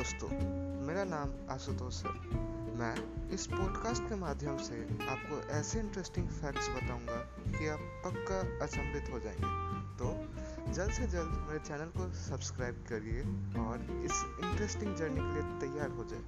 दोस्तों, मेरा नाम आशुतोष है। मैं इस पॉडकास्ट के माध्यम से आपको ऐसे इंटरेस्टिंग फैक्ट्स बताऊँगा कि आप पक्का अचंभित हो जाएँगे। तो जल्द से जल्द मेरे चैनल को सब्सक्राइब करिए और इस इंटरेस्टिंग जर्नी के लिए तैयार हो जाए